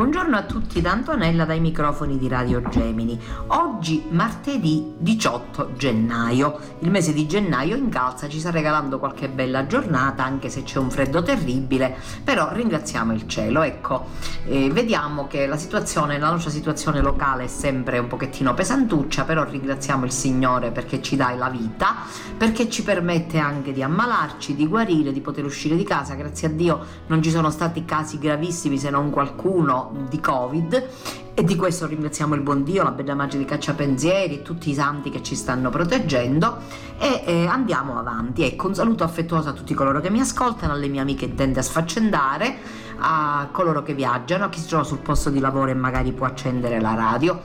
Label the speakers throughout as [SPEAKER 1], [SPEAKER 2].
[SPEAKER 1] Buongiorno a tutti da Antonella dai microfoni di Radio Gemini. Oggi martedì 18 gennaio. Il mese di gennaio incalza, ci sta regalando qualche bella giornata anche se c'è un freddo terribile, però ringraziamo il cielo. Ecco, eh, vediamo che la situazione, la nostra situazione locale è sempre un pochettino pesantuccia, però ringraziamo il Signore perché ci dà la vita, perché ci permette anche di ammalarci, di guarire, di poter uscire di casa. Grazie a Dio non ci sono stati casi gravissimi se non qualcuno di Covid e di questo ringraziamo il buon Dio, la bella magia di Cacciapensieri e tutti i santi che ci stanno proteggendo e eh, andiamo avanti. Ecco, un saluto affettuoso a tutti coloro che mi ascoltano, alle mie amiche intende a sfaccendare, a coloro che viaggiano, a chi si trova sul posto di lavoro e magari può accendere la radio.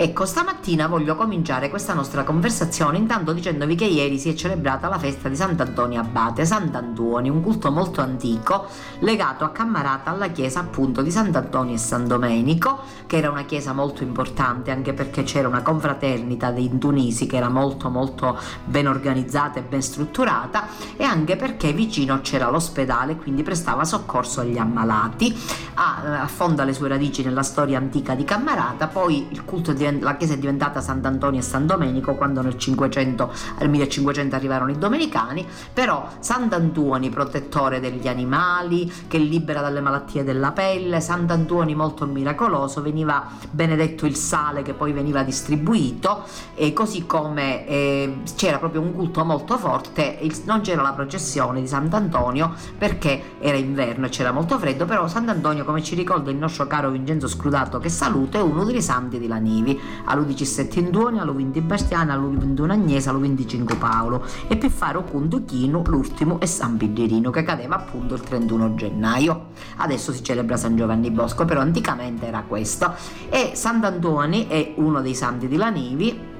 [SPEAKER 1] Ecco, stamattina voglio cominciare questa nostra conversazione intanto dicendovi che ieri si è celebrata la festa di Sant'Antonio Abate, Sant'Antuoni, un culto molto antico legato a Cammarata alla chiesa appunto di Sant'Antonio e San Domenico, che era una chiesa molto importante anche perché c'era una confraternita dei Tunisi che era molto molto ben organizzata e ben strutturata e anche perché vicino c'era l'ospedale, quindi prestava soccorso agli ammalati, ha, affonda le sue radici nella storia antica di Cammarata, poi il culto di la chiesa è diventata Sant'Antonio e San Domenico quando nel 500 al 1500 arrivarono i domenicani però Sant'Antuoni protettore degli animali che libera dalle malattie della pelle Sant'Antuoni molto miracoloso veniva benedetto il sale che poi veniva distribuito e così come eh, c'era proprio un culto molto forte il, non c'era la processione di Sant'Antonio perché era inverno e c'era molto freddo però Sant'Antonio come ci ricorda il nostro caro Vincenzo Scrutato che saluto è uno dei santi di Lanivi allo 17 in Duoni, allo 20 in Bastiana, allo 21 Agnese, allo 25 Paolo e per fare appunto Chino, l'ultimo e San Pigerino che cadeva appunto il 31 gennaio. Adesso si celebra San Giovanni Bosco, però anticamente era questo. E Sant'Antuoni è uno dei santi di Lanivi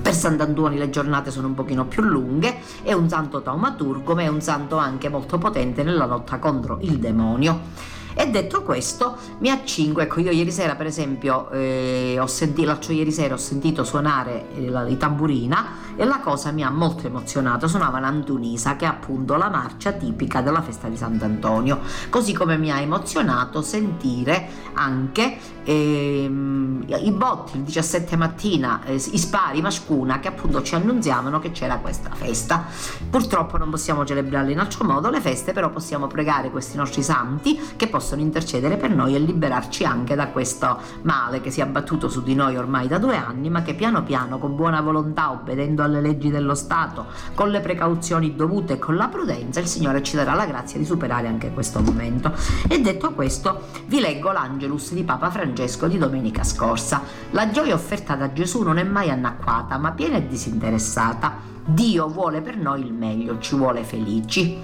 [SPEAKER 1] per Sant'Antuoni le giornate sono un pochino più lunghe, è un santo taumaturgo, ma è un santo anche molto potente nella lotta contro il demonio. E detto questo, mi accingo, ecco, io ieri sera per esempio, eh, ho sentito, l'altro ieri sera ho sentito suonare eh, la, la tamburina e la cosa mi ha molto emozionato, suonava l'Antunisa che è appunto la marcia tipica della festa di Sant'Antonio, così come mi ha emozionato sentire anche ehm, i botti il 17 mattina, eh, i spari mascuna che appunto ci annunziavano che c'era questa festa. Purtroppo non possiamo celebrarle in altro modo le feste, però possiamo pregare questi nostri santi che possono intercedere per noi e liberarci anche da questo male che si è abbattuto su di noi ormai da due anni, ma che piano piano, con buona volontà, obbedendo alle leggi dello Stato, con le precauzioni dovute e con la prudenza, il Signore ci darà la grazia di superare anche questo momento. E detto questo, vi leggo l'Angelus di Papa Francesco di domenica scorsa. La gioia offerta da Gesù non è mai annacquata, ma piena e disinteressata. Dio vuole per noi il meglio, ci vuole felici.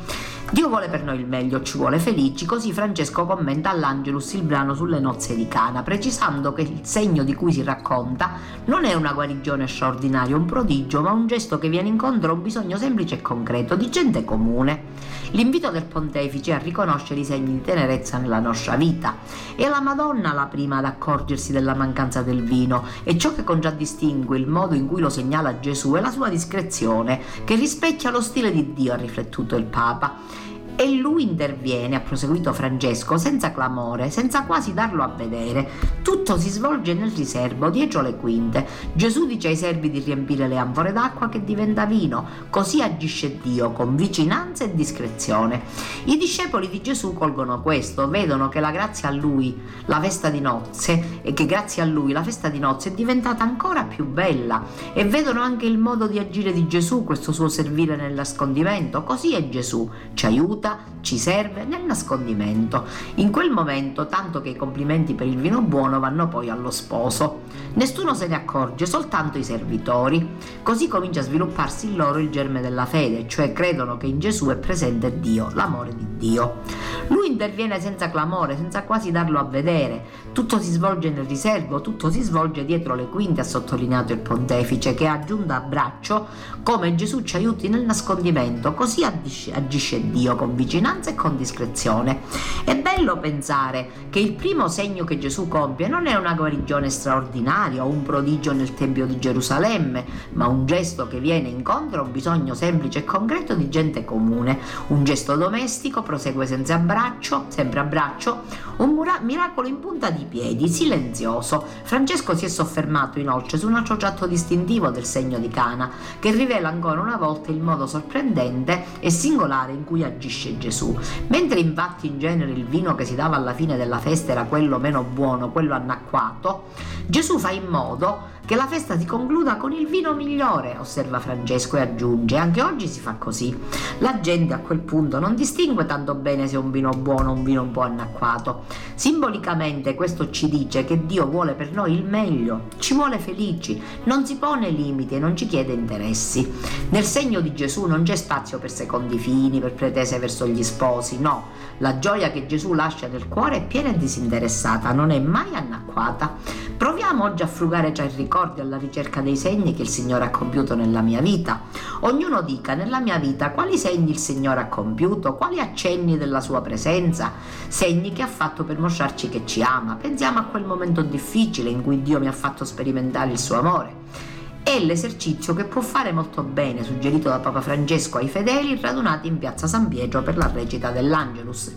[SPEAKER 1] Dio vuole per noi il meglio, ci vuole felici, così Francesco commenta all'Angelus il brano sulle nozze di Cana, precisando che il segno di cui si racconta non è una guarigione straordinaria, un prodigio, ma un gesto che viene incontro a un bisogno semplice e concreto di gente comune. L'invito del pontefice a riconoscere i segni di tenerezza nella nostra vita. È la Madonna la prima ad accorgersi della mancanza del vino e ciò che contraddistingue il modo in cui lo segnala Gesù è la sua discrezione, che rispecchia lo stile di Dio, ha riflettuto il Papa. E lui interviene, ha proseguito Francesco, senza clamore, senza quasi darlo a vedere. Tutto si svolge nel riservo, dietro le quinte. Gesù dice ai servi di riempire le anfore d'acqua che diventa vino. Così agisce Dio, con vicinanza e discrezione. I discepoli di Gesù colgono questo, vedono che la grazia a lui, la festa di nozze, e che grazie a lui la festa di nozze è diventata ancora più bella. E vedono anche il modo di agire di Gesù, questo suo servire nel nascondimento. Così è Gesù, ci aiuta aiuta, ci serve nel nascondimento. In quel momento, tanto che i complimenti per il vino buono vanno poi allo sposo. Nessuno se ne accorge, soltanto i servitori. Così comincia a svilupparsi in loro il germe della fede, cioè credono che in Gesù è presente Dio, l'amore di Dio. Lui interviene senza clamore, senza quasi darlo a vedere. Tutto si svolge nel riservo, tutto si svolge dietro le quinte, ha sottolineato il pontefice, che ha aggiunto a braccio come Gesù ci aiuti nel nascondimento, così agisce Dio con vicinanza e con discrezione. È bello pensare che il primo segno che Gesù compie non è una guarigione straordinaria o un prodigio nel Tempio di Gerusalemme, ma un gesto che viene incontro a un bisogno semplice e concreto di gente comune, un gesto domestico, prosegue senza abbraccio, sempre a braccio, un mura- miracolo in punta di piedi, silenzioso. Francesco si è soffermato inoltre su un altro tratto distintivo del segno di Cana, che rivela ancora una volta il modo sorprendente e singolare in cui agisce Gesù. Mentre infatti in genere il vino che si dava alla fine della festa era quello meno buono, quello annacquato, Gesù fa in modo che la festa si concluda con il vino migliore, osserva Francesco e aggiunge, anche oggi si fa così. La gente a quel punto non distingue tanto bene se è un vino buono o un vino un po' annacquato. Simbolicamente questo ci dice che Dio vuole per noi il meglio, ci vuole felici, non si pone limiti e non ci chiede interessi. Nel segno di Gesù non c'è spazio per secondi fini, per pretese verso gli sposi, no. La gioia che Gesù lascia nel cuore è piena e disinteressata, non è mai annacquata. Proviamo oggi a frugare tra i ricordi ricordi alla ricerca dei segni che il Signore ha compiuto nella mia vita. Ognuno dica nella mia vita quali segni il Signore ha compiuto, quali accenni della sua presenza, segni che ha fatto per mostrarci che ci ama. Pensiamo a quel momento difficile in cui Dio mi ha fatto sperimentare il suo amore è l'esercizio che può fare molto bene, suggerito da Papa Francesco ai fedeli radunati in piazza San Pietro per la recita dell'Angelus.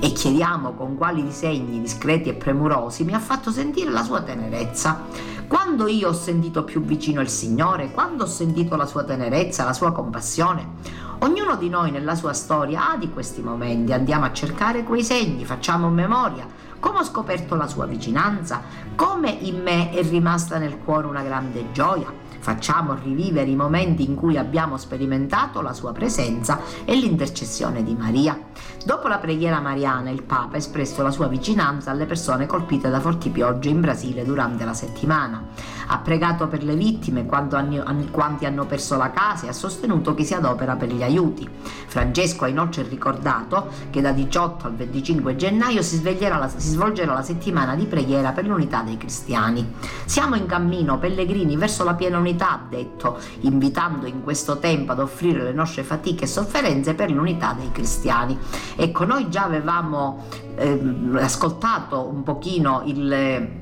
[SPEAKER 1] E chiediamo con quali disegni discreti e premurosi mi ha fatto sentire la sua tenerezza. Quando io ho sentito più vicino il Signore, quando ho sentito la sua tenerezza, la sua compassione, ognuno di noi nella sua storia ha di questi momenti, andiamo a cercare quei segni, facciamo memoria, come ho scoperto la sua vicinanza, come in me è rimasta nel cuore una grande gioia. Facciamo rivivere i momenti in cui abbiamo sperimentato la sua presenza e l'intercessione di Maria. Dopo la preghiera mariana, il Papa ha espresso la sua vicinanza alle persone colpite da forti piogge in Brasile durante la settimana. Ha pregato per le vittime, quanti hanno perso la casa e ha sostenuto chi si adopera per gli aiuti. Francesco ha inoltre ricordato che da 18 al 25 gennaio si, la, si svolgerà la settimana di preghiera per l'unità dei cristiani. Siamo in cammino, pellegrini, verso la piena unità l'unità, ha detto, invitando in questo tempo ad offrire le nostre fatiche e sofferenze per l'unità dei cristiani. Ecco, noi già avevamo eh, ascoltato un pochino il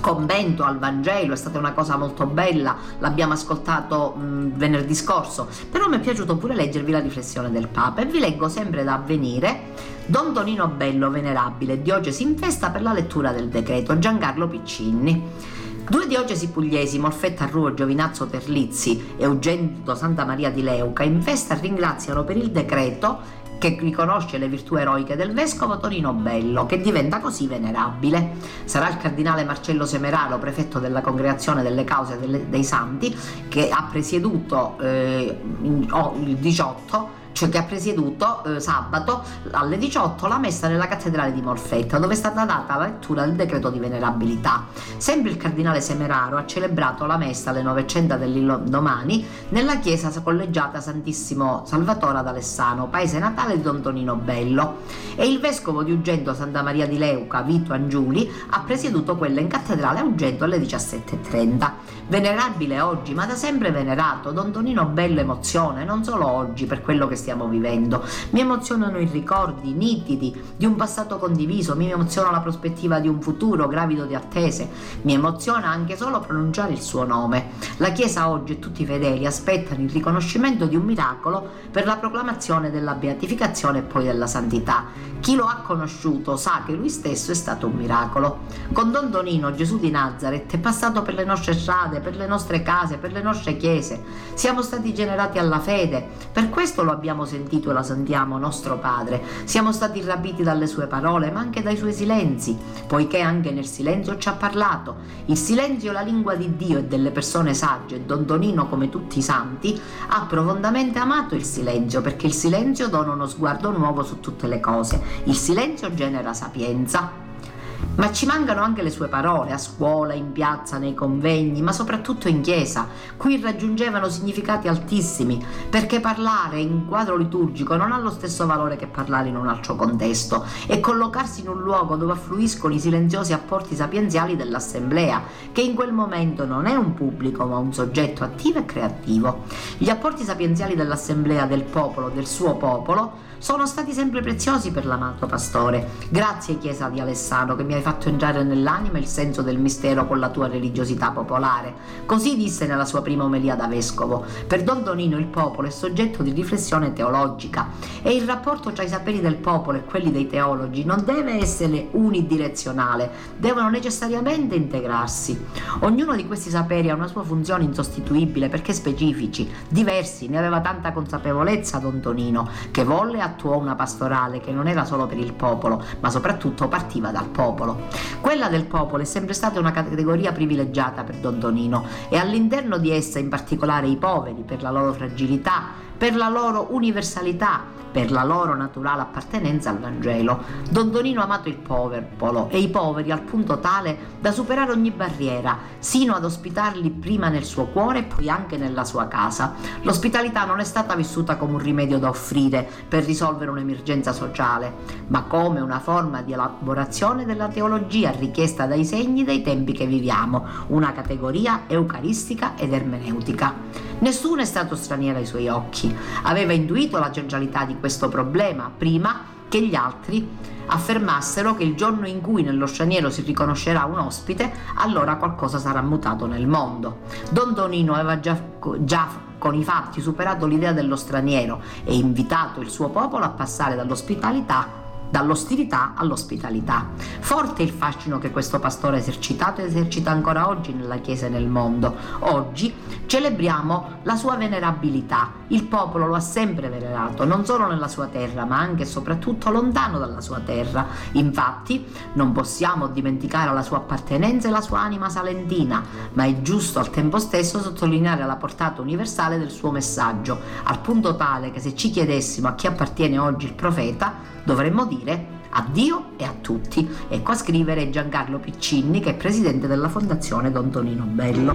[SPEAKER 1] convento al Vangelo, è stata una cosa molto bella, l'abbiamo ascoltato mh, venerdì scorso, però mi è piaciuto pure leggervi la riflessione del Papa e vi leggo sempre da avvenire Don Tonino Bello Venerabile, diocesi in festa per la lettura del decreto Giancarlo Piccinni. Due diocesi pugliesi, Molfetta Ruo, Giovinazzo Terlizzi e Eugenio Santa Maria di Leuca, in festa ringraziano per il decreto che riconosce le virtù eroiche del vescovo Torino Bello, che diventa così venerabile. Sarà il cardinale Marcello Semeraro, prefetto della Congregazione delle Cause dei Santi, che ha presieduto eh, il 18 cioè che ha presieduto eh, sabato alle 18 la messa nella cattedrale di Molfetta, dove è stata data la lettura del decreto di venerabilità. Sempre il cardinale Semeraro ha celebrato la messa alle 900 dell'indomani nella chiesa collegiata Santissimo Salvatore ad Alessano, paese natale di Don Tonino Bello, e il vescovo di Ugento Santa Maria di Leuca, Vito Angiuli, ha presieduto quella in cattedrale a Ugento alle 17.30. Venerabile oggi, ma da sempre venerato, Don Tonino Bello emozione, non solo oggi per quello che sta stiamo vivendo. Mi emozionano i ricordi nitidi di un passato condiviso, mi emoziona la prospettiva di un futuro gravido di attese, mi emoziona anche solo pronunciare il suo nome. La Chiesa oggi e tutti i fedeli aspettano il riconoscimento di un miracolo per la proclamazione della beatificazione e poi della santità. Chi lo ha conosciuto sa che lui stesso è stato un miracolo. Con Don Donino, Gesù di Nazareth è passato per le nostre strade, per le nostre case, per le nostre chiese. Siamo stati generati alla fede, per questo lo abbiamo sentito e la sentiamo nostro Padre. Siamo stati rapiti dalle sue parole, ma anche dai suoi silenzi, poiché anche nel silenzio ci ha parlato. Il silenzio la lingua di Dio e delle persone sagge. Don Donino, come tutti i santi, ha profondamente amato il silenzio, perché il silenzio dona uno sguardo nuovo su tutte le cose. Il silenzio genera sapienza. Ma ci mancano anche le sue parole a scuola, in piazza, nei convegni, ma soprattutto in chiesa. Qui raggiungevano significati altissimi, perché parlare in quadro liturgico non ha lo stesso valore che parlare in un altro contesto e collocarsi in un luogo dove affluiscono i silenziosi apporti sapienziali dell'assemblea, che in quel momento non è un pubblico ma un soggetto attivo e creativo. Gli apporti sapienziali dell'assemblea, del popolo, del suo popolo, sono stati sempre preziosi per l'amato pastore. Grazie Chiesa di Alessandro che mi hai fatto entrare nell'anima il senso del mistero con la tua religiosità popolare. Così disse nella sua prima omelia da vescovo. Per Don Donino il popolo è soggetto di riflessione teologica e il rapporto tra i saperi del popolo e quelli dei teologi non deve essere unidirezionale, devono necessariamente integrarsi. Ognuno di questi saperi ha una sua funzione insostituibile perché specifici, diversi, ne aveva tanta consapevolezza Don Tonino che volle a attuò una pastorale che non era solo per il popolo, ma soprattutto partiva dal popolo. Quella del popolo è sempre stata una categoria privilegiata per Don Donino e all'interno di essa in particolare i poveri per la loro fragilità, per la loro universalità, per la loro naturale appartenenza al Vangelo. Don Donino ha amato il povero e i poveri al punto tale da superare ogni barriera, sino ad ospitarli prima nel suo cuore e poi anche nella sua casa. L'ospitalità non è stata vissuta come un rimedio da offrire per risolvere un'emergenza sociale, ma come una forma di elaborazione della teologia richiesta dai segni dei tempi che viviamo, una categoria eucaristica ed ermeneutica. Nessuno è stato straniero ai suoi occhi, aveva intuito la centralità di questo problema prima che gli altri affermassero che il giorno in cui nello straniero si riconoscerà un ospite, allora qualcosa sarà mutato nel mondo. Don Donino aveva già, già con i fatti superato l'idea dello straniero e invitato il suo popolo a passare dall'ospitalità dall'ostilità all'ospitalità. Forte il fascino che questo pastore ha esercitato e esercita ancora oggi nella Chiesa e nel mondo. Oggi celebriamo la sua venerabilità. Il popolo lo ha sempre venerato, non solo nella sua terra, ma anche e soprattutto lontano dalla sua terra. Infatti, non possiamo dimenticare la sua appartenenza e la sua anima salentina, ma è giusto al tempo stesso sottolineare la portata universale del suo messaggio, al punto tale che se ci chiedessimo a chi appartiene oggi il profeta, dovremmo dire a Dio e a tutti. Ecco a scrivere Giancarlo Piccinni, che è presidente della Fondazione Don Tonino Bello.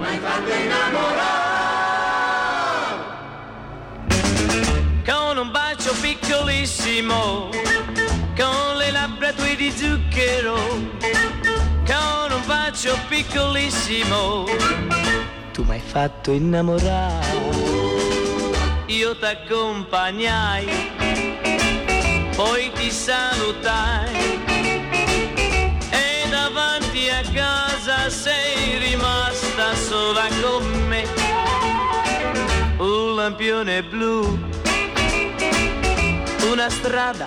[SPEAKER 2] Con un bacio piccolissimo, con le labbra tue di zucchero, con un bacio piccolissimo, tu mi hai fatto innamorare. Io t'accompagnai poi ti salutai e davanti a casa sei rimasta sola con me. Un lampione blu, una strada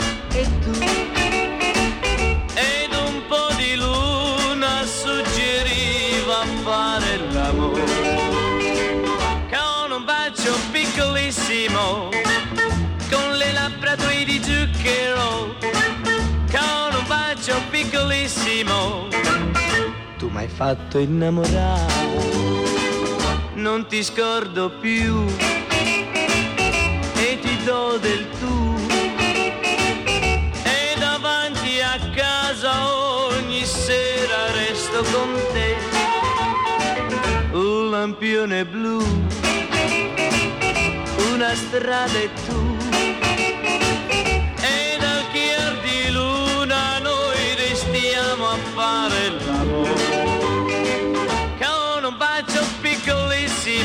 [SPEAKER 2] piccolissimo. Tu mi hai fatto innamorare, non ti scordo più. E ti do del tu. E davanti a casa ogni sera resto con te, un lampione blu, una strada e tu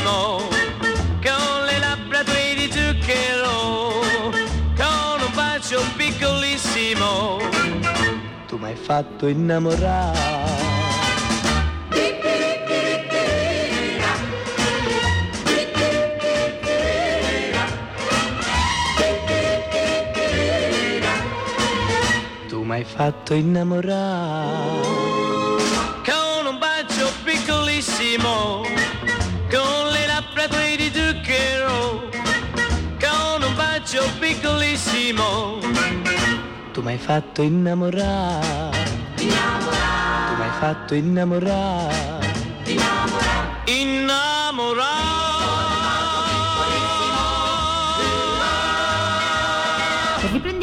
[SPEAKER 2] solo, con le labbra tue di zucchero,
[SPEAKER 3] con un bacio piccolissimo, tu mi hai fatto innamorare.
[SPEAKER 2] m'hai fatto innamorare. Con un bacio piccolissimo. Piccolissimo.
[SPEAKER 3] Tu mi hai fatto innamorare. Tu mi hai fatto innamorare.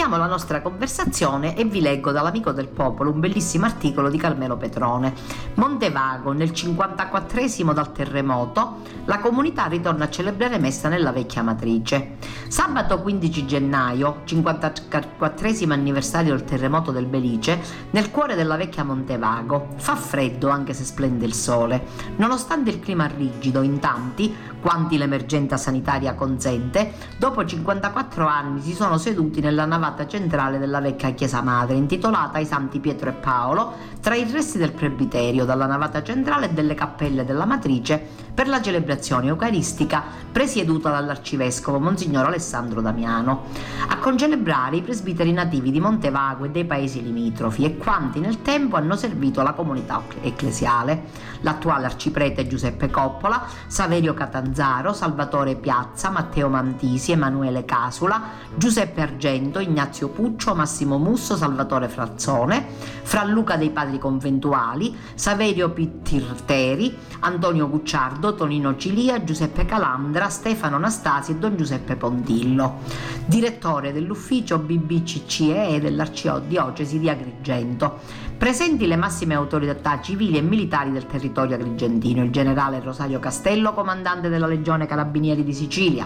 [SPEAKER 1] Riprendiamo la nostra conversazione e vi leggo dall'Amico del Popolo un bellissimo articolo di Carmelo Petrone. Montevago, nel 54esimo dal terremoto, la comunità ritorna a celebrare messa nella vecchia matrice. Sabato 15 gennaio, 54esimo anniversario del terremoto del Belice, nel cuore della vecchia Montevago. Fa freddo anche se splende il sole. Nonostante il clima rigido in tanti, quanti l'emergenza sanitaria consente, dopo 54 anni si sono seduti nella navata centrale della vecchia chiesa madre, intitolata ai Santi Pietro e Paolo, tra i resti del presbiterio, dalla navata centrale e delle cappelle della matrice, per la celebrazione eucaristica presieduta dall'arcivescovo Monsignor Alessandro Damiano. A concelebrare i presbiteri nativi di Montevago e dei paesi limitrofi e quanti nel tempo hanno servito la comunità ecclesiale. L'attuale arciprete Giuseppe Coppola, Saverio Catanzaro, Salvatore Piazza, Matteo Mantisi, Emanuele Casula, Giuseppe Argento, Ignazio Puccio, Massimo Musso, Salvatore Frazzone, Fra Luca dei Padri Conventuali, Saverio Pittirteri, Antonio Gucciardo, Tonino Cilia, Giuseppe Calandra, Stefano Anastasi e Don Giuseppe Pontillo, direttore dell'ufficio BBCCE dell'Arcidiocesi di Agrigento. Presenti le massime autorità civili e militari del territorio agrigentino, il generale Rosario Castello, comandante della Legione Carabinieri di Sicilia,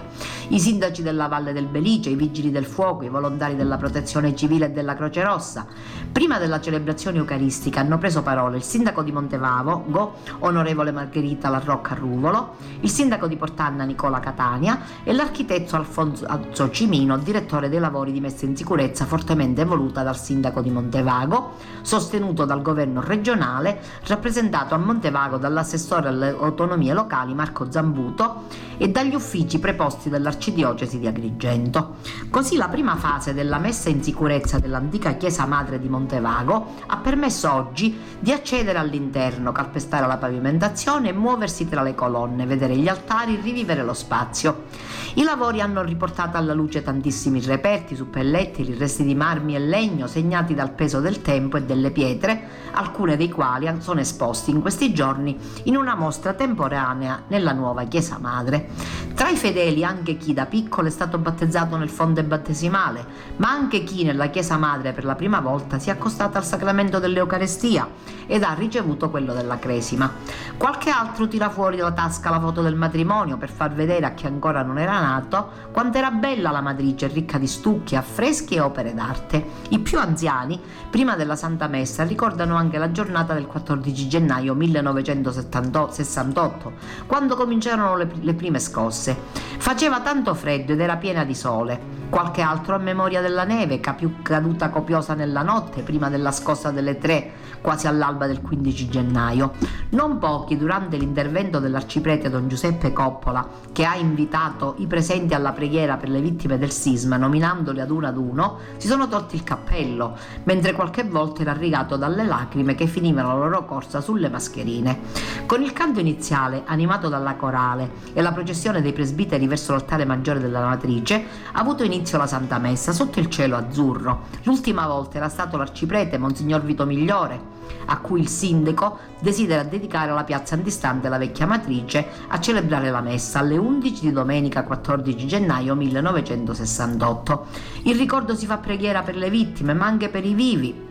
[SPEAKER 1] i sindaci della Valle del Belice, i vigili del fuoco, i volontari della protezione civile e della Croce Rossa. Prima della celebrazione eucaristica hanno preso parola il sindaco di Montevavo, Go, onorevole Margherita Larrocca Ruvolo, il sindaco di Portanna Nicola Catania e l'architetto Alfonso Cimino, direttore dei lavori di messa in sicurezza fortemente voluta dal sindaco di Montevago, sostenuto dal governo regionale, rappresentato a Montevago dall'assessore alle autonomie locali Marco Zambuto e dagli uffici preposti dell'arcidiocesi di Agrigento. Così la prima fase della messa in sicurezza dell'antica chiesa madre di Montevago ha permesso oggi di accedere all'interno, calpestare la pavimentazione e muoversi tra le colonne, vedere gli altari, rivivere lo spazio. I lavori hanno riportato alla luce tantissimi reperti, suppelletti, resti di marmi e legno segnati dal peso del tempo e delle pietre, alcune dei quali sono esposti in questi giorni in una mostra temporanea nella nuova chiesa madre. Tra i fedeli anche chi da piccolo è stato battezzato nel fonte battesimale, ma anche chi nella chiesa madre per la prima volta si è accostato al sacramento dell'Eucarestia ed ha ricevuto quello della cresima. Qualche altro tira fuori dalla tasca la foto del matrimonio per far vedere a chi ancora non era nato quanto era bella la matrice ricca di stucchi, affreschi e opere d'arte. I più anziani, prima della Santa Messa, ricordano anche la giornata del 14 gennaio 1968, quando cominciarono le, le prime scosse. Faceva tanto freddo ed era piena di sole. Qualche altro a memoria della neve, caduta copiosa nella notte prima della scossa delle tre, quasi all'alba del 15 gennaio. Non pochi, durante l'intervento dell'arciprete Don Giuseppe Coppola, che ha invitato i presenti alla preghiera per le vittime del sisma, nominandoli ad uno ad uno, si sono tolti il cappello, mentre qualche volta era rigato dalle lacrime che finivano la loro corsa sulle mascherine. Con il canto iniziale, animato dalla corale, e la processione dei presbiteri verso l'altare maggiore della matrice, ha avuto inizio la Santa Messa sotto il cielo azzurro. L'ultima volta era stato l'arciprete Monsignor Vito Migliore, a cui il sindaco desidera dedicare la piazza antistante la vecchia matrice a celebrare la messa alle 11 di domenica 14 gennaio 1968. Il ricordo si fa preghiera per le vittime, ma anche per i vivi,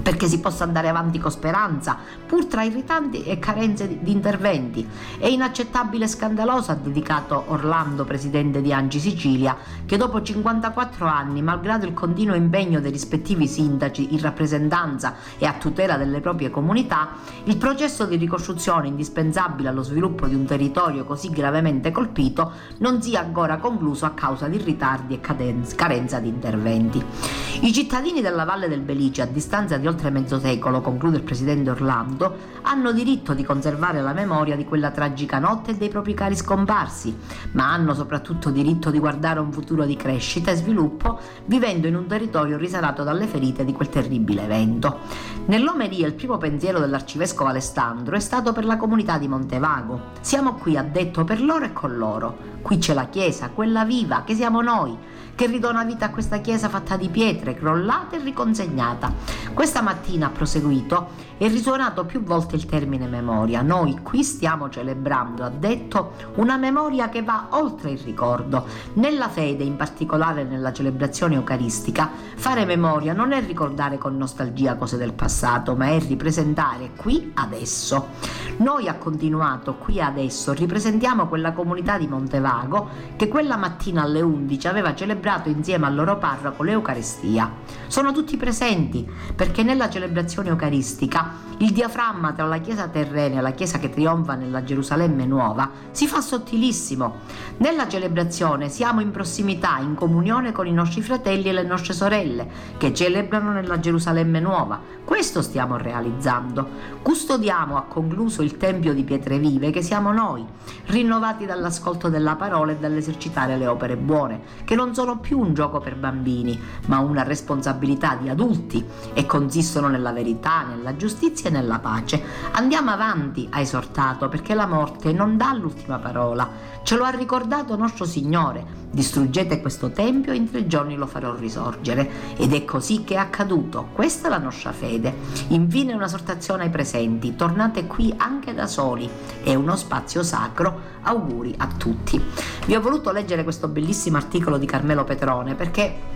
[SPEAKER 1] perché si possa andare avanti con speranza, pur tra irritanti e carenze di interventi. È inaccettabile e scandaloso, ha dedicato Orlando, presidente di Angi Sicilia, che dopo 54 anni, malgrado il continuo impegno dei rispettivi sindaci in rappresentanza e a tutela delle proprie comunità, il processo di ricostruzione indispensabile allo sviluppo di un territorio così gravemente colpito non sia ancora concluso a causa di ritardi e carenza di interventi. I cittadini della Valle del Belice, a distanza di di oltre mezzo secolo, conclude il presidente Orlando, hanno diritto di conservare la memoria di quella tragica notte e dei propri cari scomparsi, ma hanno soprattutto diritto di guardare un futuro di crescita e sviluppo vivendo in un territorio risanato dalle ferite di quel terribile evento. Nell'omeria il primo pensiero dell'arcivescovo Alessandro è stato per la comunità di Montevago. Siamo qui, ha detto, per loro e con loro. Qui c'è la Chiesa, quella viva, che siamo noi che ridona vita a questa chiesa fatta di pietre, crollata e riconsegnata. Questa mattina ha proseguito è risuonato più volte il termine memoria. Noi qui stiamo celebrando, ha detto, una memoria che va oltre il ricordo. Nella fede, in particolare nella celebrazione eucaristica, fare memoria non è ricordare con nostalgia cose del passato, ma è ripresentare qui adesso. Noi ha continuato qui adesso, ripresentiamo quella comunità di Montevago che quella mattina alle 11 aveva celebrato insieme al loro parroco l'Eucaristia. Sono tutti presenti perché nella celebrazione eucaristica il diaframma tra la chiesa terrena e la chiesa che trionfa nella Gerusalemme nuova si fa sottilissimo. Nella celebrazione siamo in prossimità, in comunione con i nostri fratelli e le nostre sorelle che celebrano nella Gerusalemme nuova. Questo stiamo realizzando. Custodiamo, ha concluso, il Tempio di pietre vive che siamo noi, rinnovati dall'ascolto della parola e dall'esercitare le opere buone, che non sono più un gioco per bambini, ma una responsabilità di adulti e consistono nella verità, nella giustizia giustizia e nella pace. Andiamo avanti, ha esortato, perché la morte non dà l'ultima parola. Ce lo ha ricordato nostro Signore. Distruggete questo tempio e in tre giorni lo farò risorgere. Ed è così che è accaduto. Questa è la nostra fede. Infine un'esortazione ai presenti. Tornate qui anche da soli. È uno spazio sacro. Auguri a tutti. Vi ho voluto leggere questo bellissimo articolo di Carmelo Petrone perché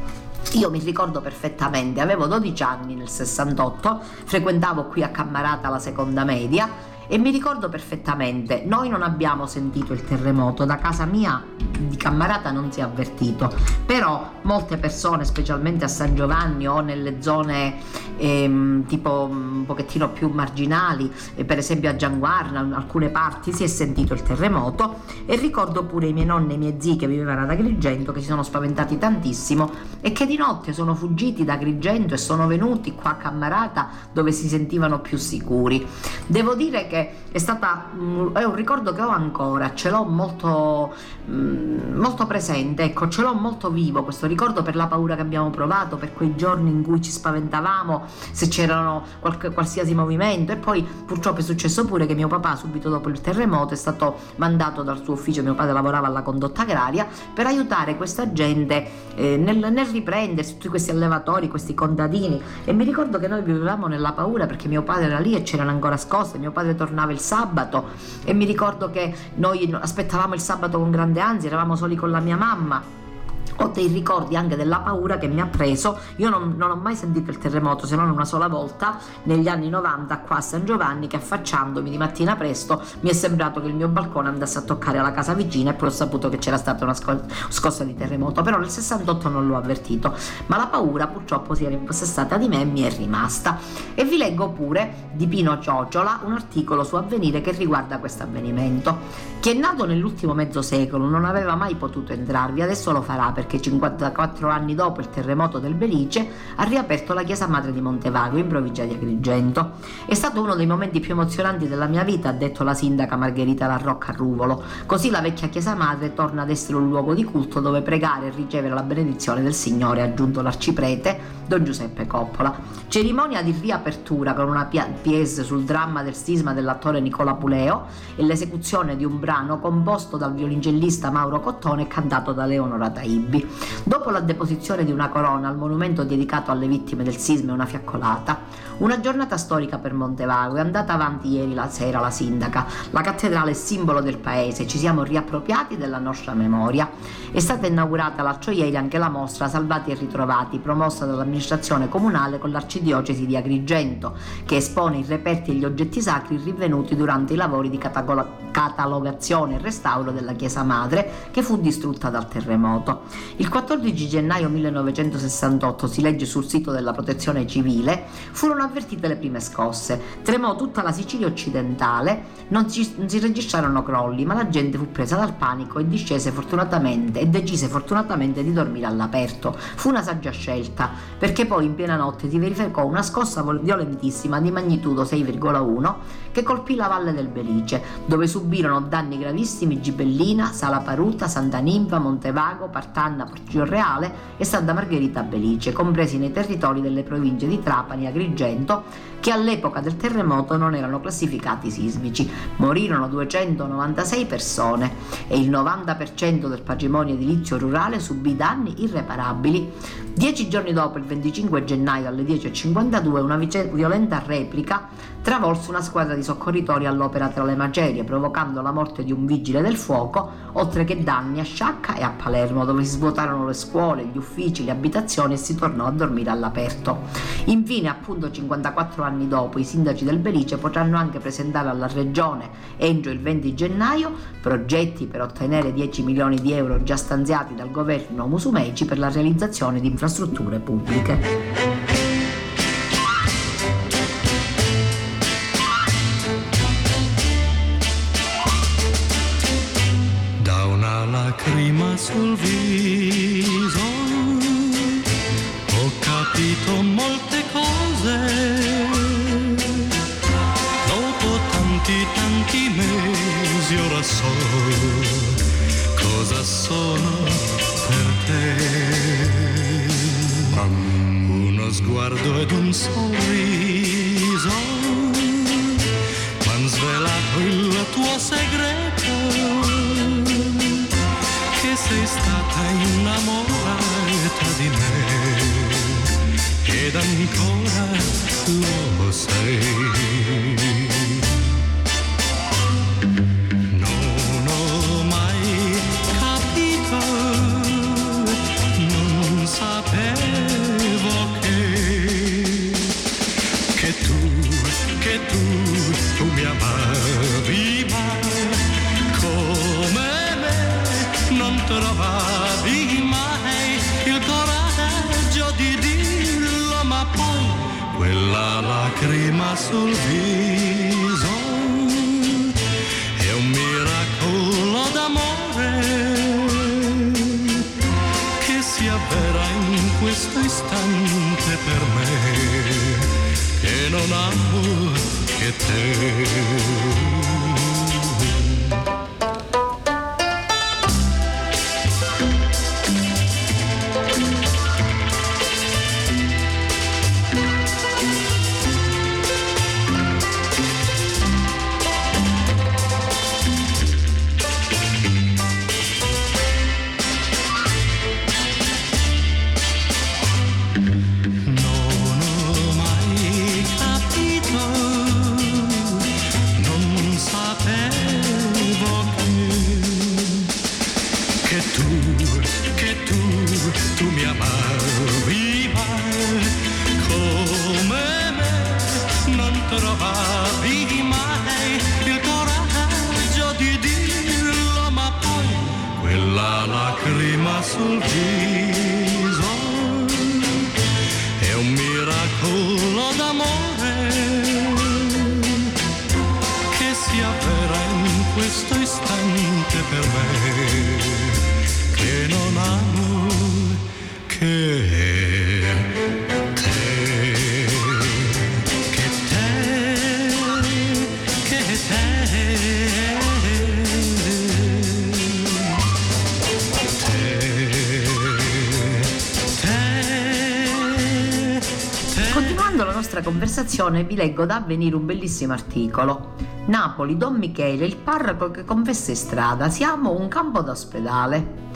[SPEAKER 1] io mi ricordo perfettamente, avevo 12 anni nel 68, frequentavo qui a Cammarata la seconda media e mi ricordo perfettamente, noi non abbiamo sentito il terremoto, da casa mia di Cammarata non si è avvertito, però molte persone, specialmente a San Giovanni o nelle zone ehm, tipo un pochettino più marginali, eh, per esempio a Gianguarna, in alcune parti si è sentito il terremoto e ricordo pure i miei nonni e i miei zii che vivevano ad Agrigento che si sono spaventati tantissimo e che di notte sono fuggiti da Agrigento e sono venuti qua a Cammarata dove si sentivano più sicuri. Devo dire che è stata mm, è un ricordo che ho ancora, ce l'ho molto, mm, molto presente, ecco, ce l'ho molto vivo questo ricordo per la paura che abbiamo provato, per quei giorni in cui ci spaventavamo se c'erano qualche, qualsiasi movimento. E poi purtroppo è successo pure che mio papà subito dopo il terremoto è stato mandato dal suo ufficio, mio padre lavorava alla condotta agraria, per aiutare questa gente eh, nel, nel riprendersi, tutti questi allevatori, questi contadini. E mi ricordo che noi vivevamo nella paura perché mio padre era lì e c'erano ancora scosse, mio padre tornava tornava il sabato e mi ricordo che noi aspettavamo il sabato con grande ansia, eravamo soli con la mia mamma ho dei ricordi anche della paura che mi ha preso. Io non, non, ho mai sentito il terremoto se non una sola volta negli anni 90 qua a San Giovanni che affacciandomi di mattina presto mi è sembrato che il mio balcone andasse a toccare la casa vicina e poi ho saputo che c'era stata una scossa di terremoto. Però nel 68 non l'ho avvertito, ma la paura purtroppo si è impossessata di me e mi è rimasta. E vi leggo pure di Pino Ciocciola un articolo su Avvenire che riguarda questo avvenimento. Chi è nato nell'ultimo mezzo secolo non aveva mai potuto entrarvi, adesso lo farà perché 54 anni dopo il terremoto del Belice ha riaperto la chiesa madre di Montevago in provincia di Agrigento. È stato uno dei momenti più emozionanti della mia vita, ha detto la sindaca Margherita Larrocca Ruvolo. Così la vecchia chiesa madre torna ad essere un luogo di culto dove pregare e ricevere la benedizione del Signore, ha aggiunto l'arciprete Don Giuseppe Coppola. Cerimonia di riapertura con una pièce sul dramma del sisma dell'attore Nicola Puleo e l'esecuzione di un brano composto dal violoncellista Mauro Cottone e cantato da Leonora Taibbi. Dopo la deposizione di una corona al monumento dedicato alle vittime del sisma e una fiaccolata, una giornata storica per Montevago, è andata avanti ieri la sera la sindaca. La cattedrale è simbolo del paese, ci siamo riappropriati della nostra memoria. È stata inaugurata l'altro ieri anche la mostra Salvati e Ritrovati, promossa dall'amministrazione comunale con l'arcidiocesi di Agrigento, che espone i reperti e gli oggetti sacri rinvenuti durante i lavori di catalogazione e restauro della chiesa madre che fu distrutta dal terremoto. Il 14 gennaio 1968, si legge sul sito della protezione civile, furono avvertite le prime scosse. Tremò tutta la Sicilia occidentale, non si, non si registrarono crolli, ma la gente fu presa dal panico e discese fortunatamente e decise fortunatamente di dormire all'aperto. Fu una saggia scelta, perché poi in piena notte si verificò una scossa violentissima di magnitudo 6,1 che colpì la valle del Belice, dove subirono danni gravissimi Gibellina, Sala Paruta, Santa Ninfa, Montevago, Partanna, Reale e Santa Margherita Belice, compresi nei territori delle province di Trapani Agrigento, che all'epoca del terremoto non erano classificati sismici. Morirono 296 persone e il 90% del patrimonio edilizio rurale subì danni irreparabili. Dieci giorni dopo, il 25 gennaio alle 10.52, una violenta replica travolse una squadra di soccorritori all'opera tra le macerie, provocando la morte di un vigile del fuoco, oltre che danni a Sciacca e a Palermo, dove si svuotarono le scuole, gli uffici, le abitazioni e si tornò a dormire all'aperto. Infine, appunto 54 anni dopo, i sindaci del Belice potranno anche presentare alla Regione, entro il 20 gennaio, progetti per ottenere 10 milioni di euro già stanziati dal governo Musumeci per la realizzazione di infrastrutture pubbliche.
[SPEAKER 4] Sul viso è un miracolo d'amore che si avvera in questo istante per me che non amo che te.
[SPEAKER 1] Conversazione vi leggo da avvenire un bellissimo articolo. Napoli, Don Michele, il parroco che confessa in strada, siamo un campo d'ospedale.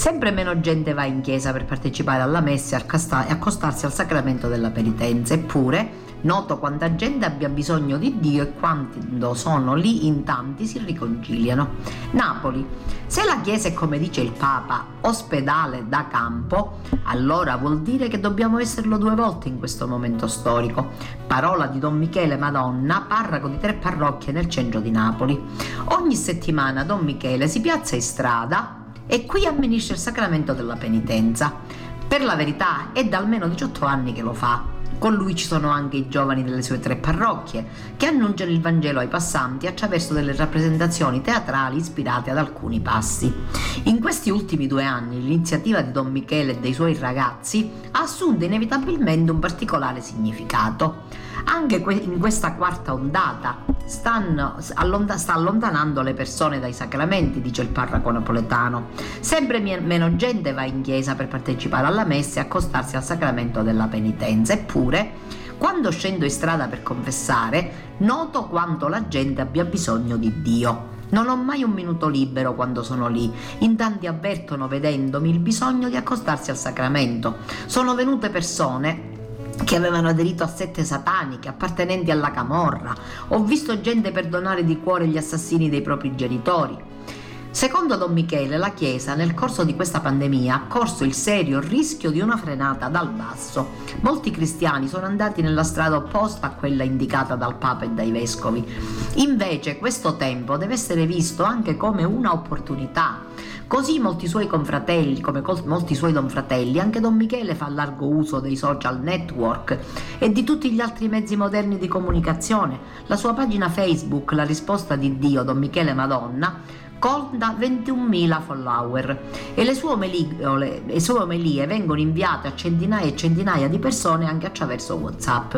[SPEAKER 1] Sempre meno gente va in chiesa per partecipare alla messa e accostarsi al sacramento della penitenza, eppure Noto quanta gente abbia bisogno di Dio e quando sono lì in tanti si riconciliano. Napoli. Se la Chiesa è come dice il Papa, ospedale da campo, allora vuol dire che dobbiamo esserlo due volte in questo momento storico. Parola di Don Michele Madonna, parroco di tre parrocchie nel centro di Napoli. Ogni settimana Don Michele si piazza in strada e qui amministra il sacramento della penitenza. Per la verità è da almeno 18 anni che lo fa. Con lui ci sono anche i giovani delle sue tre parrocchie, che annunciano il Vangelo ai passanti attraverso delle rappresentazioni teatrali ispirate ad alcuni passi. In questi ultimi due anni l'iniziativa di Don Michele e dei suoi ragazzi ha assunto inevitabilmente un particolare significato. Anche in questa quarta ondata stanno, sta allontanando le persone dai sacramenti, dice il parroco napoletano. Sempre meno gente va in chiesa per partecipare alla messa e accostarsi al sacramento della penitenza. Eppure, quando scendo in strada per confessare, noto quanto la gente abbia bisogno di Dio. Non ho mai un minuto libero quando sono lì. In tanti avvertono, vedendomi, il bisogno di accostarsi al sacramento. Sono venute persone che avevano aderito a sette sataniche, appartenenti alla camorra. Ho visto gente perdonare di cuore gli assassini dei propri genitori. Secondo Don Michele, la Chiesa nel corso di questa pandemia ha corso il serio rischio di una frenata dal basso. Molti cristiani sono andati nella strada opposta a quella indicata dal Papa e dai Vescovi. Invece questo tempo deve essere visto anche come una opportunità Così molti suoi confratelli, come molti suoi donfratelli, anche Don Michele fa largo uso dei social network e di tutti gli altri mezzi moderni di comunicazione. La sua pagina Facebook, La risposta di Dio, Don Michele Madonna, conta 21.000 follower e le sue, omelie, le sue omelie vengono inviate a centinaia e centinaia di persone anche attraverso Whatsapp.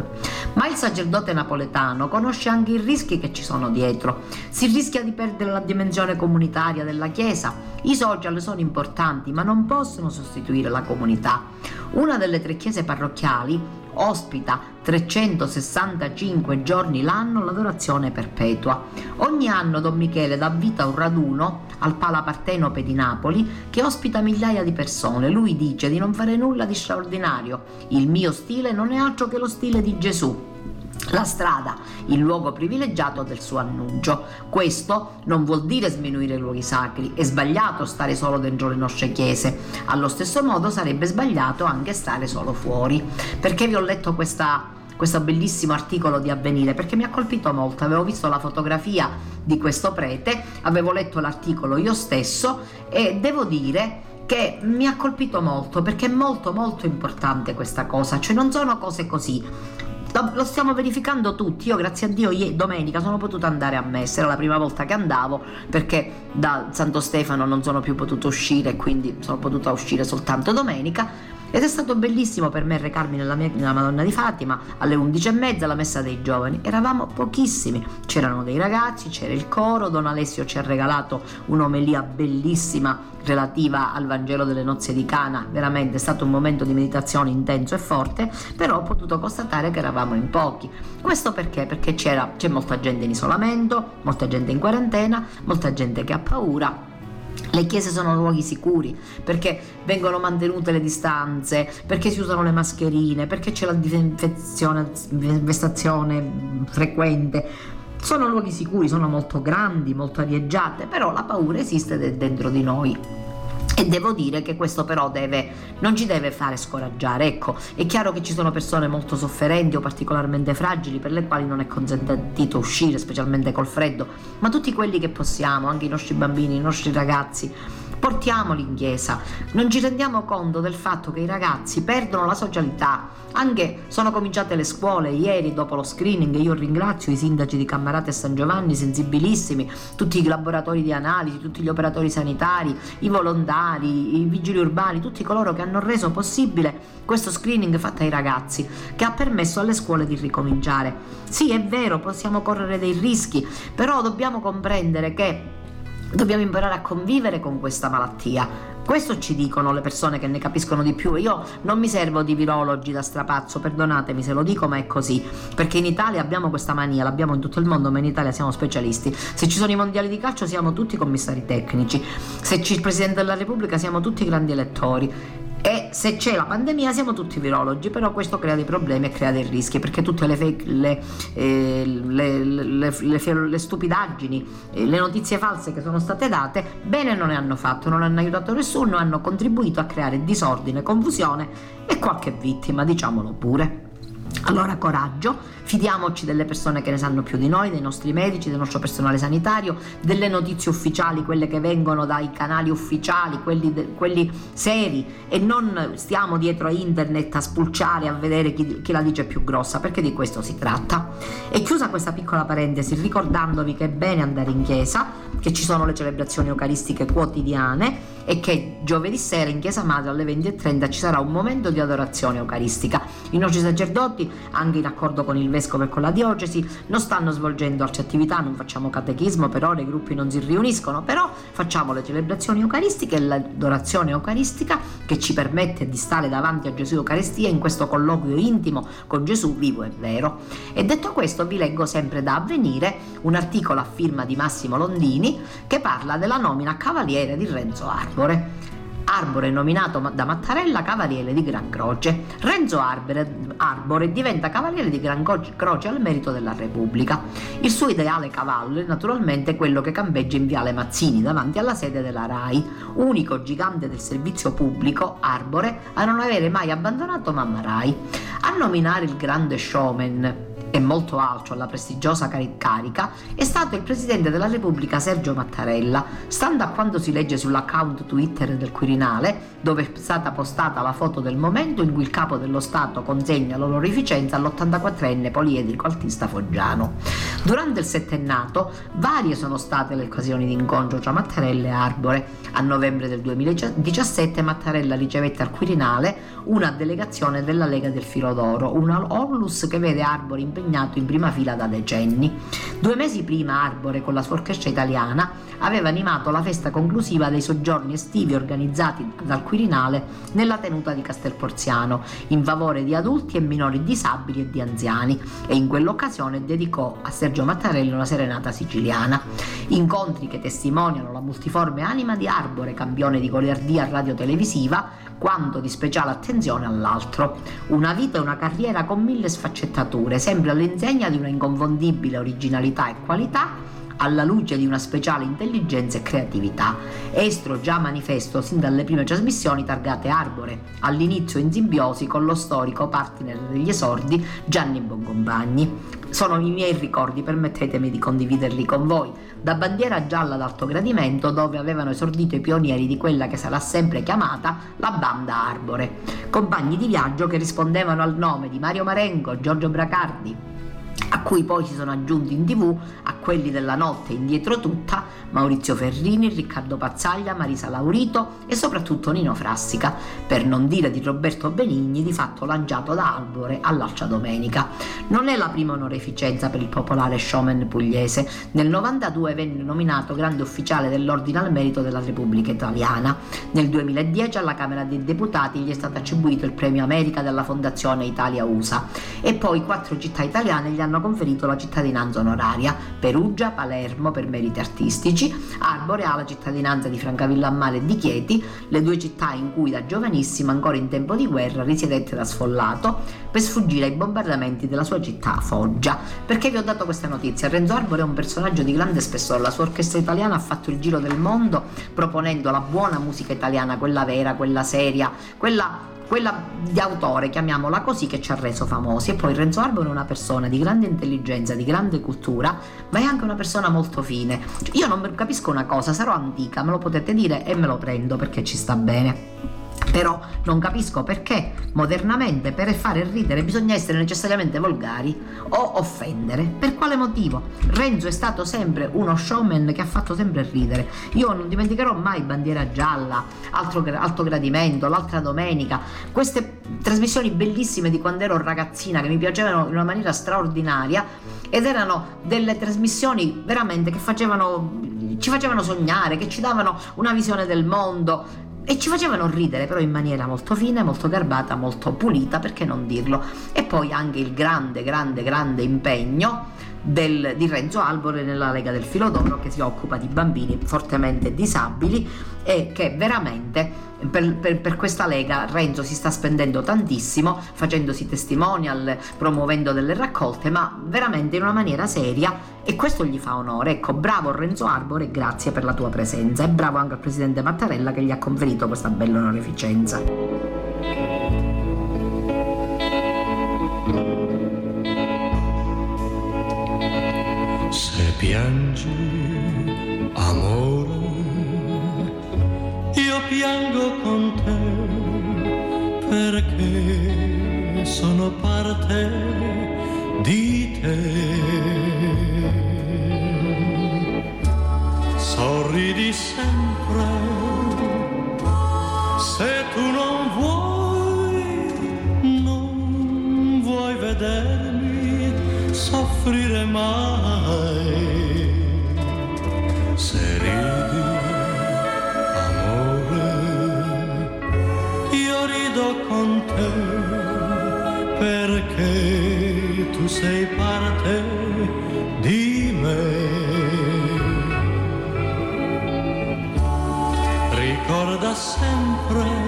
[SPEAKER 1] Ma il sacerdote napoletano conosce anche i rischi che ci sono dietro. Si rischia di perdere la dimensione comunitaria della Chiesa. I social sono importanti ma non possono sostituire la comunità. Una delle tre chiese parrocchiali ospita 365 giorni l'anno l'adorazione perpetua. Ogni anno Don Michele dà vita a un raduno al Pala Partenope di Napoli che ospita migliaia di persone. Lui dice di non fare nulla di straordinario. Il mio stile non è altro che lo stile di Gesù. La strada, il luogo privilegiato del suo annuncio. Questo non vuol dire sminuire i luoghi sacri, è sbagliato stare solo dentro le nostre chiese, allo stesso modo sarebbe sbagliato anche stare solo fuori. Perché vi ho letto questa questo bellissimo articolo di Avvenire perché mi ha colpito molto. Avevo visto la fotografia di questo prete, avevo letto l'articolo io stesso e devo dire che mi ha colpito molto perché è molto molto importante questa cosa, cioè non sono cose così lo stiamo verificando tutti. Io, grazie a Dio, domenica sono potuta andare a messa. Era la prima volta che andavo perché da Santo Stefano non sono più potuta uscire, quindi sono potuta uscire soltanto domenica. Ed è stato bellissimo per me recarmi nella, mia, nella Madonna di Fatima alle 11.30 alla messa dei giovani. Eravamo pochissimi, c'erano dei ragazzi, c'era il coro, Don Alessio ci ha regalato un'omelia bellissima relativa al Vangelo delle nozze di Cana. Veramente è stato un momento di meditazione intenso e forte, però ho potuto constatare che eravamo in pochi. Questo perché? Perché c'è molta gente in isolamento, molta gente in quarantena, molta gente che ha paura le chiese sono luoghi sicuri perché vengono mantenute le distanze, perché si usano le mascherine, perché c'è la disinfezione, vestazione frequente. Sono luoghi sicuri, sono molto grandi, molto arieggiate, però la paura esiste dentro di noi. E devo dire che questo però deve, non ci deve fare scoraggiare. Ecco, è chiaro che ci sono persone molto sofferenti o particolarmente fragili per le quali non è consentito uscire, specialmente col freddo, ma tutti quelli che possiamo, anche i nostri bambini, i nostri ragazzi, portiamoli in chiesa. Non ci rendiamo conto del fatto che i ragazzi perdono la socialità. Anche sono cominciate le scuole ieri dopo lo screening. Io ringrazio i sindaci di Cammarate e San Giovanni, sensibilissimi, tutti i laboratori di analisi, tutti gli operatori sanitari, i volontari, i vigili urbani, tutti coloro che hanno reso possibile questo screening fatto ai ragazzi, che ha permesso alle scuole di ricominciare. Sì, è vero, possiamo correre dei rischi, però dobbiamo comprendere che Dobbiamo imparare a convivere con questa malattia. Questo ci dicono le persone che ne capiscono di più. Io non mi servo di virologi da strapazzo, perdonatemi se lo dico, ma è così. Perché in Italia abbiamo questa mania, l'abbiamo in tutto il mondo, ma in Italia siamo specialisti. Se ci sono i mondiali di calcio siamo tutti commissari tecnici. Se c'è il Presidente della Repubblica siamo tutti grandi elettori. E se c'è la pandemia siamo tutti virologi, però questo crea dei problemi e crea dei rischi, perché tutte le, fake, le, eh, le, le stupidaggini, eh, le notizie false che sono state date, bene non ne hanno fatto, non hanno aiutato nessuno, hanno contribuito a creare disordine, confusione e qualche vittima, diciamolo pure. Allora coraggio, fidiamoci delle persone che ne sanno più di noi, dei nostri medici, del nostro personale sanitario, delle notizie ufficiali, quelle che vengono dai canali ufficiali, quelli, de, quelli seri e non stiamo dietro a internet a spulciare, a vedere chi, chi, la dice più grossa, perché di questo si tratta. E chiusa questa piccola parentesi, ricordandovi che è bene andare in chiesa, che ci sono le celebrazioni eucaristiche quotidiane e che giovedì sera in chiesa madre alle 20.30 ci sarà un momento di adorazione eucaristica. I nostri sacerdoti anche in accordo con il vescovo e con la diocesi, non stanno svolgendo altre attività, non facciamo catechismo, per ora i gruppi non si riuniscono, però facciamo le celebrazioni eucaristiche e l'adorazione eucaristica che ci permette di stare davanti a Gesù Eucaristia in questo colloquio intimo con Gesù vivo e vero. E detto questo vi leggo sempre da avvenire un articolo a firma di Massimo Londini che parla della nomina cavaliere di Renzo Arbore. Arbore nominato da Mattarella cavaliere di Gran Croce. Renzo Arbore, Arbore diventa cavaliere di Gran Croce al merito della Repubblica. Il suo ideale cavallo è naturalmente quello che campeggia in Viale Mazzini davanti alla sede della RAI, unico gigante del servizio pubblico, Arbore, a non avere mai abbandonato Mamma RAI. A nominare il grande showman e molto alto alla prestigiosa carica è stato il Presidente della Repubblica Sergio Mattarella. Stando a quanto si legge sull'account Twitter del Quirinale, dove è stata postata la foto del momento in cui il capo dello Stato consegna l'onorificenza all'84enne poliedrico artista foggiano. Durante il settennato, varie sono state le occasioni di incontro tra Mattarella e Arbore. A novembre del 2017 Mattarella ricevette al Quirinale una delegazione della Lega del Filo d'Oro, una Orlus che vede Arbore impegnato impegnato in prima fila da decenni. Due mesi prima Arbore, con la sua orchestra italiana, aveva animato la festa conclusiva dei soggiorni estivi organizzati dal Quirinale nella tenuta di Castelporziano, in favore di adulti e minori disabili e di anziani, e in quell'occasione dedicò a Sergio Mattarello una serenata siciliana. Incontri che testimoniano la multiforme anima di Arbore, campione di goliardia radio-televisiva, quanto di speciale attenzione all'altro. Una vita e una carriera con mille sfaccettature, sempre all'insegna di una inconfondibile originalità e qualità alla luce di una speciale intelligenza e creatività. Estro già manifesto sin dalle prime trasmissioni targate Arbore, all'inizio in simbiosi con lo storico partner degli esordi Gianni Boncompagni. Sono i miei ricordi, permettetemi di condividerli con voi, da bandiera gialla d'alto gradimento dove avevano esordito i pionieri di quella che sarà sempre chiamata la banda Arbore, compagni di viaggio che rispondevano al nome di Mario Marengo, Giorgio Bracardi, a cui poi si sono aggiunti in tv, a quelli della notte indietro tutta, Maurizio Ferrini, Riccardo Pazzaglia, Marisa Laurito e soprattutto Nino Frassica, per non dire di Roberto Benigni, di fatto lanciato da Albore all'altra domenica. Non è la prima onoreficenza per il popolare showman pugliese. Nel 92 venne nominato grande ufficiale dell'Ordine al Merito della Repubblica Italiana. Nel 2010 alla Camera dei Deputati gli è stato attribuito il premio America della Fondazione Italia USA e poi quattro città italiane gli hanno conferito la cittadinanza onoraria, Perugia, Palermo per meriti artistici, Arbore ha la cittadinanza di Francavilla a Mare e di Chieti, le due città in cui da giovanissimo, ancora in tempo di guerra, risiedette da sfollato per sfuggire ai bombardamenti della sua città, Foggia. Perché vi ho dato questa notizia? Renzo Arbore è un personaggio di grande spessore, la sua orchestra italiana ha fatto il giro del mondo proponendo la buona musica italiana, quella vera, quella seria, quella quella di autore, chiamiamola così, che ci ha reso famosi. E poi Renzo Arbore è una persona di grande intelligenza, di grande cultura, ma è anche una persona molto fine. Io non capisco una cosa, sarò antica, me lo potete dire e me lo prendo perché ci sta bene. Però non capisco perché modernamente per fare ridere bisogna essere necessariamente volgari o offendere. Per quale motivo? Renzo è stato sempre uno showman che ha fatto sempre ridere. Io non dimenticherò mai Bandiera Gialla, altro, Alto Gradimento, l'altra domenica, queste trasmissioni bellissime di quando ero ragazzina che mi piacevano in una maniera straordinaria ed erano delle trasmissioni veramente che facevano, ci facevano sognare, che ci davano una visione del mondo e ci facevano ridere però in maniera molto fine, molto garbata, molto pulita, perché non dirlo. E poi anche il grande, grande, grande impegno del, di Renzo Albore nella Lega del Filodoro che si occupa di bambini fortemente disabili e che veramente per, per, per, questa lega Renzo si sta spendendo tantissimo, facendosi testimonial, promuovendo delle raccolte, ma veramente in una maniera seria e questo gli fa onore. Ecco, bravo Renzo Arbore, grazie per la tua presenza e bravo anche al presidente Mattarella che gli ha conferito questa bella onorificenza.
[SPEAKER 4] Piangi, amore, io piango con te perché sono parte di te. Sorridi sempre se tu non vuoi, non vuoi vedermi soffrire mai. Se ridi, amore, io rido con te perché tu sei parte di me. Ricorda sempre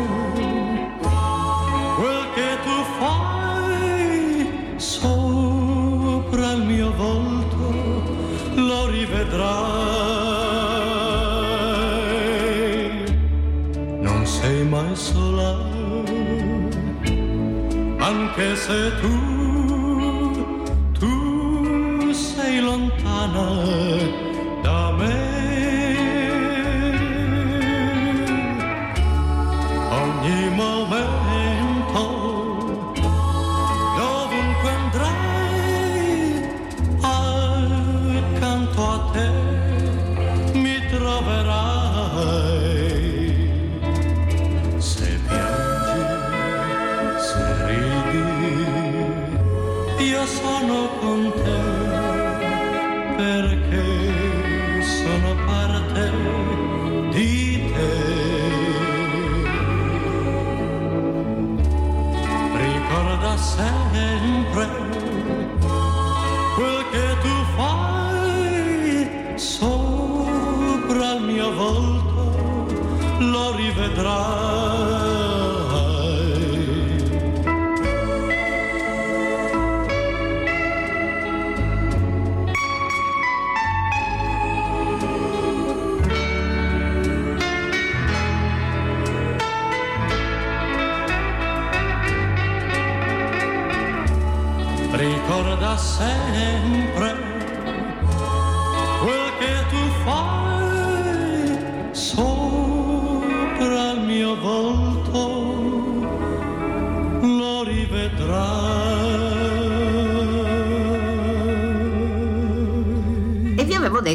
[SPEAKER 4] mai sola, anche se tu, tu sei lontana da me. Ogni momento,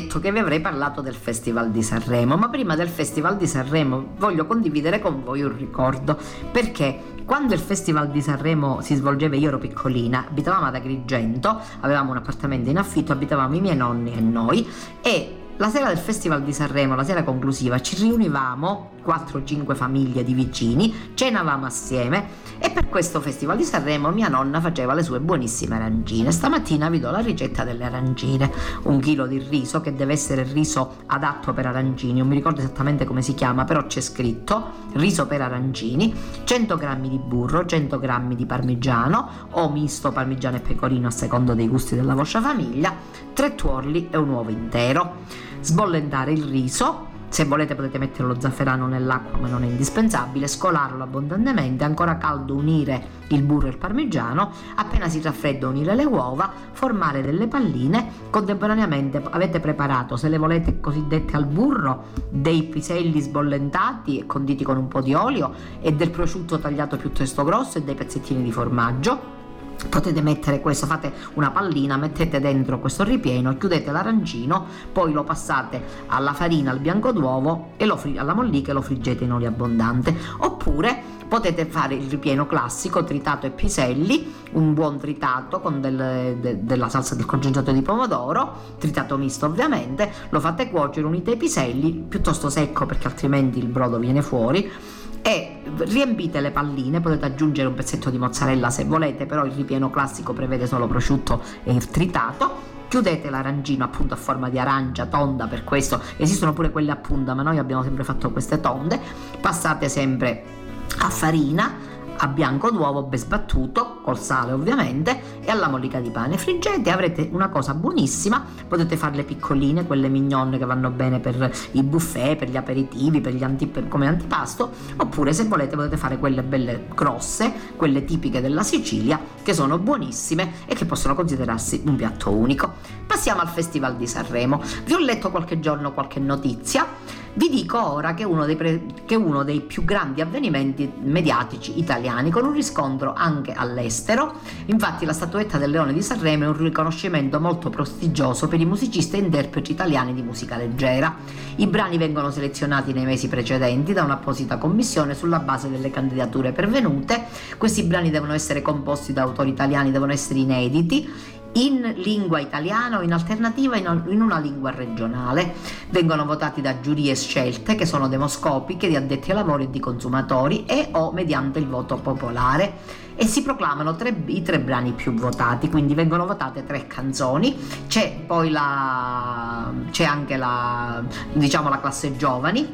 [SPEAKER 1] detto che vi avrei parlato del Festival di Sanremo, ma prima del Festival di Sanremo voglio condividere con voi un ricordo, perché quando il Festival di Sanremo si svolgeva io ero piccolina, abitavamo ad Agrigento, avevamo un appartamento in affitto, abitavamo i miei nonni e noi e la sera del Festival di Sanremo, la sera conclusiva, ci riunivamo, 4-5 famiglie di vicini, cenavamo assieme e per questo Festival di Sanremo mia nonna faceva le sue buonissime arancine. Stamattina vi do la ricetta delle arancine, un chilo di riso che deve essere riso adatto per arancini, non mi ricordo esattamente come si chiama, però c'è scritto riso per arancini, 100 g di burro, 100 g di parmigiano o misto parmigiano e pecorino a secondo dei gusti della vostra famiglia, 3 tuorli e un uovo intero sbollentare il riso. Se volete potete mettere lo zafferano nell'acqua ma non è indispensabile, scolarlo abbondantemente, ancora caldo unire il burro e il parmigiano, appena si raffredda unire le uova, formare delle palline, contemporaneamente avete preparato, se le volete cosiddette al burro, dei piselli sbollentati e conditi con un po' di olio e del prosciutto tagliato piuttosto grosso e dei pezzettini di formaggio. Potete mettere questo, fate una pallina, mettete dentro questo ripieno, chiudete l'arancino, poi lo passate alla farina, al bianco d'uovo e lo fri- alla mollica e lo friggete in olio abbondante. Oppure potete fare il ripieno classico, tritato e piselli, un buon tritato con del- de- della salsa del concentrato di pomodoro, tritato misto ovviamente, lo fate cuocere, unite i piselli, piuttosto secco perché altrimenti il brodo viene fuori riempite le palline, potete aggiungere un pezzetto di mozzarella se volete, però il ripieno classico prevede solo prosciutto e tritato. Chiudete l'arancino appunto a forma di arancia tonda, per questo esistono pure quelle a punta, ma noi abbiamo sempre fatto queste tonde. Passate sempre a farina, a bianco d'uovo ben sbattuto col sale ovviamente, e alla mollica di pane. Friggete, avrete una cosa buonissima, potete farle piccoline, quelle mignon che vanno bene per i buffet, per gli aperitivi, per gli antip- come antipasto, oppure se volete potete fare quelle belle grosse, quelle tipiche della Sicilia, che sono buonissime e che possono considerarsi un piatto unico. Passiamo al Festival di Sanremo. Vi ho letto qualche giorno qualche notizia. Vi dico ora che è uno, pre- che uno dei più grandi avvenimenti mediatici italiani, con un riscontro anche all'estero. Infatti la statuetta del Leone di Sanremo è un riconoscimento molto prestigioso per i musicisti e interpreti italiani di musica leggera. I brani vengono selezionati nei mesi precedenti da un'apposita commissione sulla base delle candidature pervenute. Questi brani devono essere composti da autori italiani, devono essere inediti in lingua italiana o in alternativa in una lingua regionale. Vengono votati da giurie scelte che sono demoscopiche di addetti ai lavori e di consumatori e o mediante il voto popolare. E si proclamano tre, i tre brani più votati, quindi vengono votate tre canzoni, c'è poi la, c'è anche la, diciamo, la classe giovani,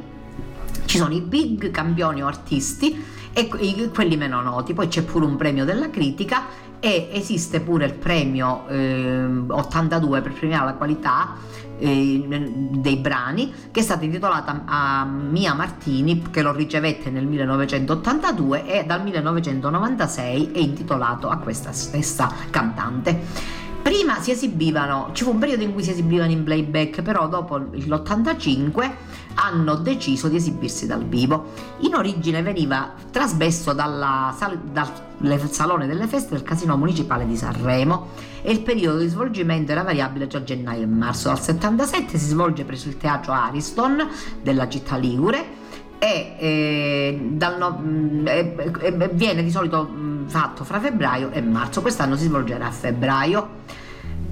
[SPEAKER 1] ci sono i big campioni o artisti e quelli meno noti, poi c'è pure un premio della critica e esiste pure il premio eh, 82 per premiare la qualità eh, dei brani che è stata intitolata a Mia Martini che lo ricevette nel 1982 e dal 1996 è intitolato a questa stessa cantante. Prima si esibivano, ci fu un periodo in cui si esibivano in playback, però dopo l'85 hanno deciso di esibirsi dal vivo. In origine veniva trasmesso dalla, dal Salone delle Feste del Casino Municipale di Sanremo e il periodo di svolgimento era variabile tra gennaio e marzo. Dal 77 si svolge presso il teatro Ariston della città Ligure e, eh, no, eh, viene di solito fatto fra febbraio e marzo. Quest'anno si svolgerà a febbraio.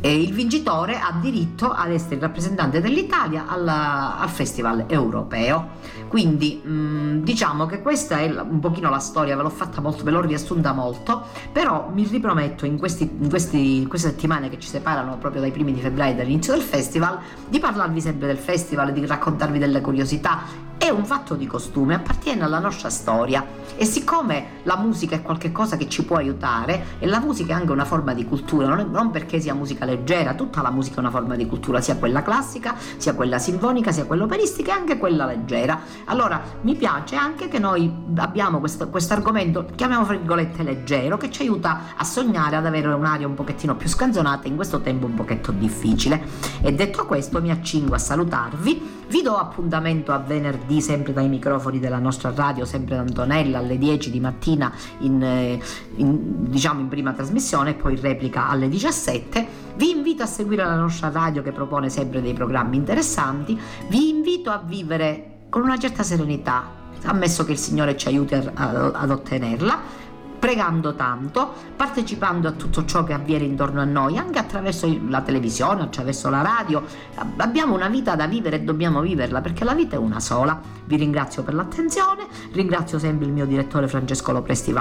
[SPEAKER 1] E il vincitore ha diritto ad essere il rappresentante dell'Italia alla, al Festival europeo. Quindi mh, diciamo che questa è un pochino la storia, ve l'ho fatta molto, ve l'ho riassunta molto, però mi riprometto in, questi, in questi, queste settimane che ci separano proprio dai primi di febbraio dall'inizio del festival, di parlarvi sempre del festival, di raccontarvi delle curiosità è un fatto di costume, appartiene alla nostra storia e siccome la musica è qualcosa che ci può aiutare e la musica è anche una forma di cultura, non, è, non, perché sia musica leggera, tutta la musica è una forma di cultura, sia quella classica, sia quella sinfonica, sia quella operistica e anche quella leggera. Allora mi piace anche che noi abbiamo questo argomento, chiamiamo virgolette leggero, che ci aiuta a sognare, ad avere un'aria un pochettino più scanzonata in questo tempo un pochetto difficile. E detto questo mi accingo a salutarvi, vi do appuntamento a venerdì sempre dai microfoni della nostra radio, sempre da Antonella alle 10 di mattina in, eh, in, diciamo in prima trasmissione e poi in replica alle 17. Vi invito a seguire la nostra radio che propone sempre dei programmi interessanti, vi invito a vivere con una certa serenità, ammesso che il Signore ci aiuti a, a, ad ottenerla pregando tanto, partecipando a tutto ciò che avviene intorno a noi, anche attraverso la televisione, attraverso la radio. Abbiamo una vita da vivere e dobbiamo viverla perché la vita è una sola. Vi ringrazio per l'attenzione, ringrazio sempre il mio direttore Francesco Lopresti,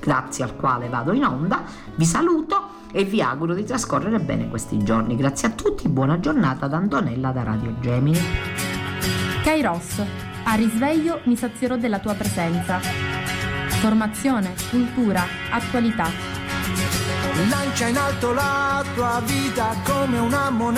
[SPEAKER 1] grazie al quale vado in onda. Vi saluto e vi auguro di trascorrere bene questi giorni. Grazie a tutti, buona giornata da Antonella da Radio Gemini.
[SPEAKER 5] Kairos, a risveglio mi sazierò della tua presenza Formazione, cultura, attualità.
[SPEAKER 6] Lancia in alto la tua vita come una moneta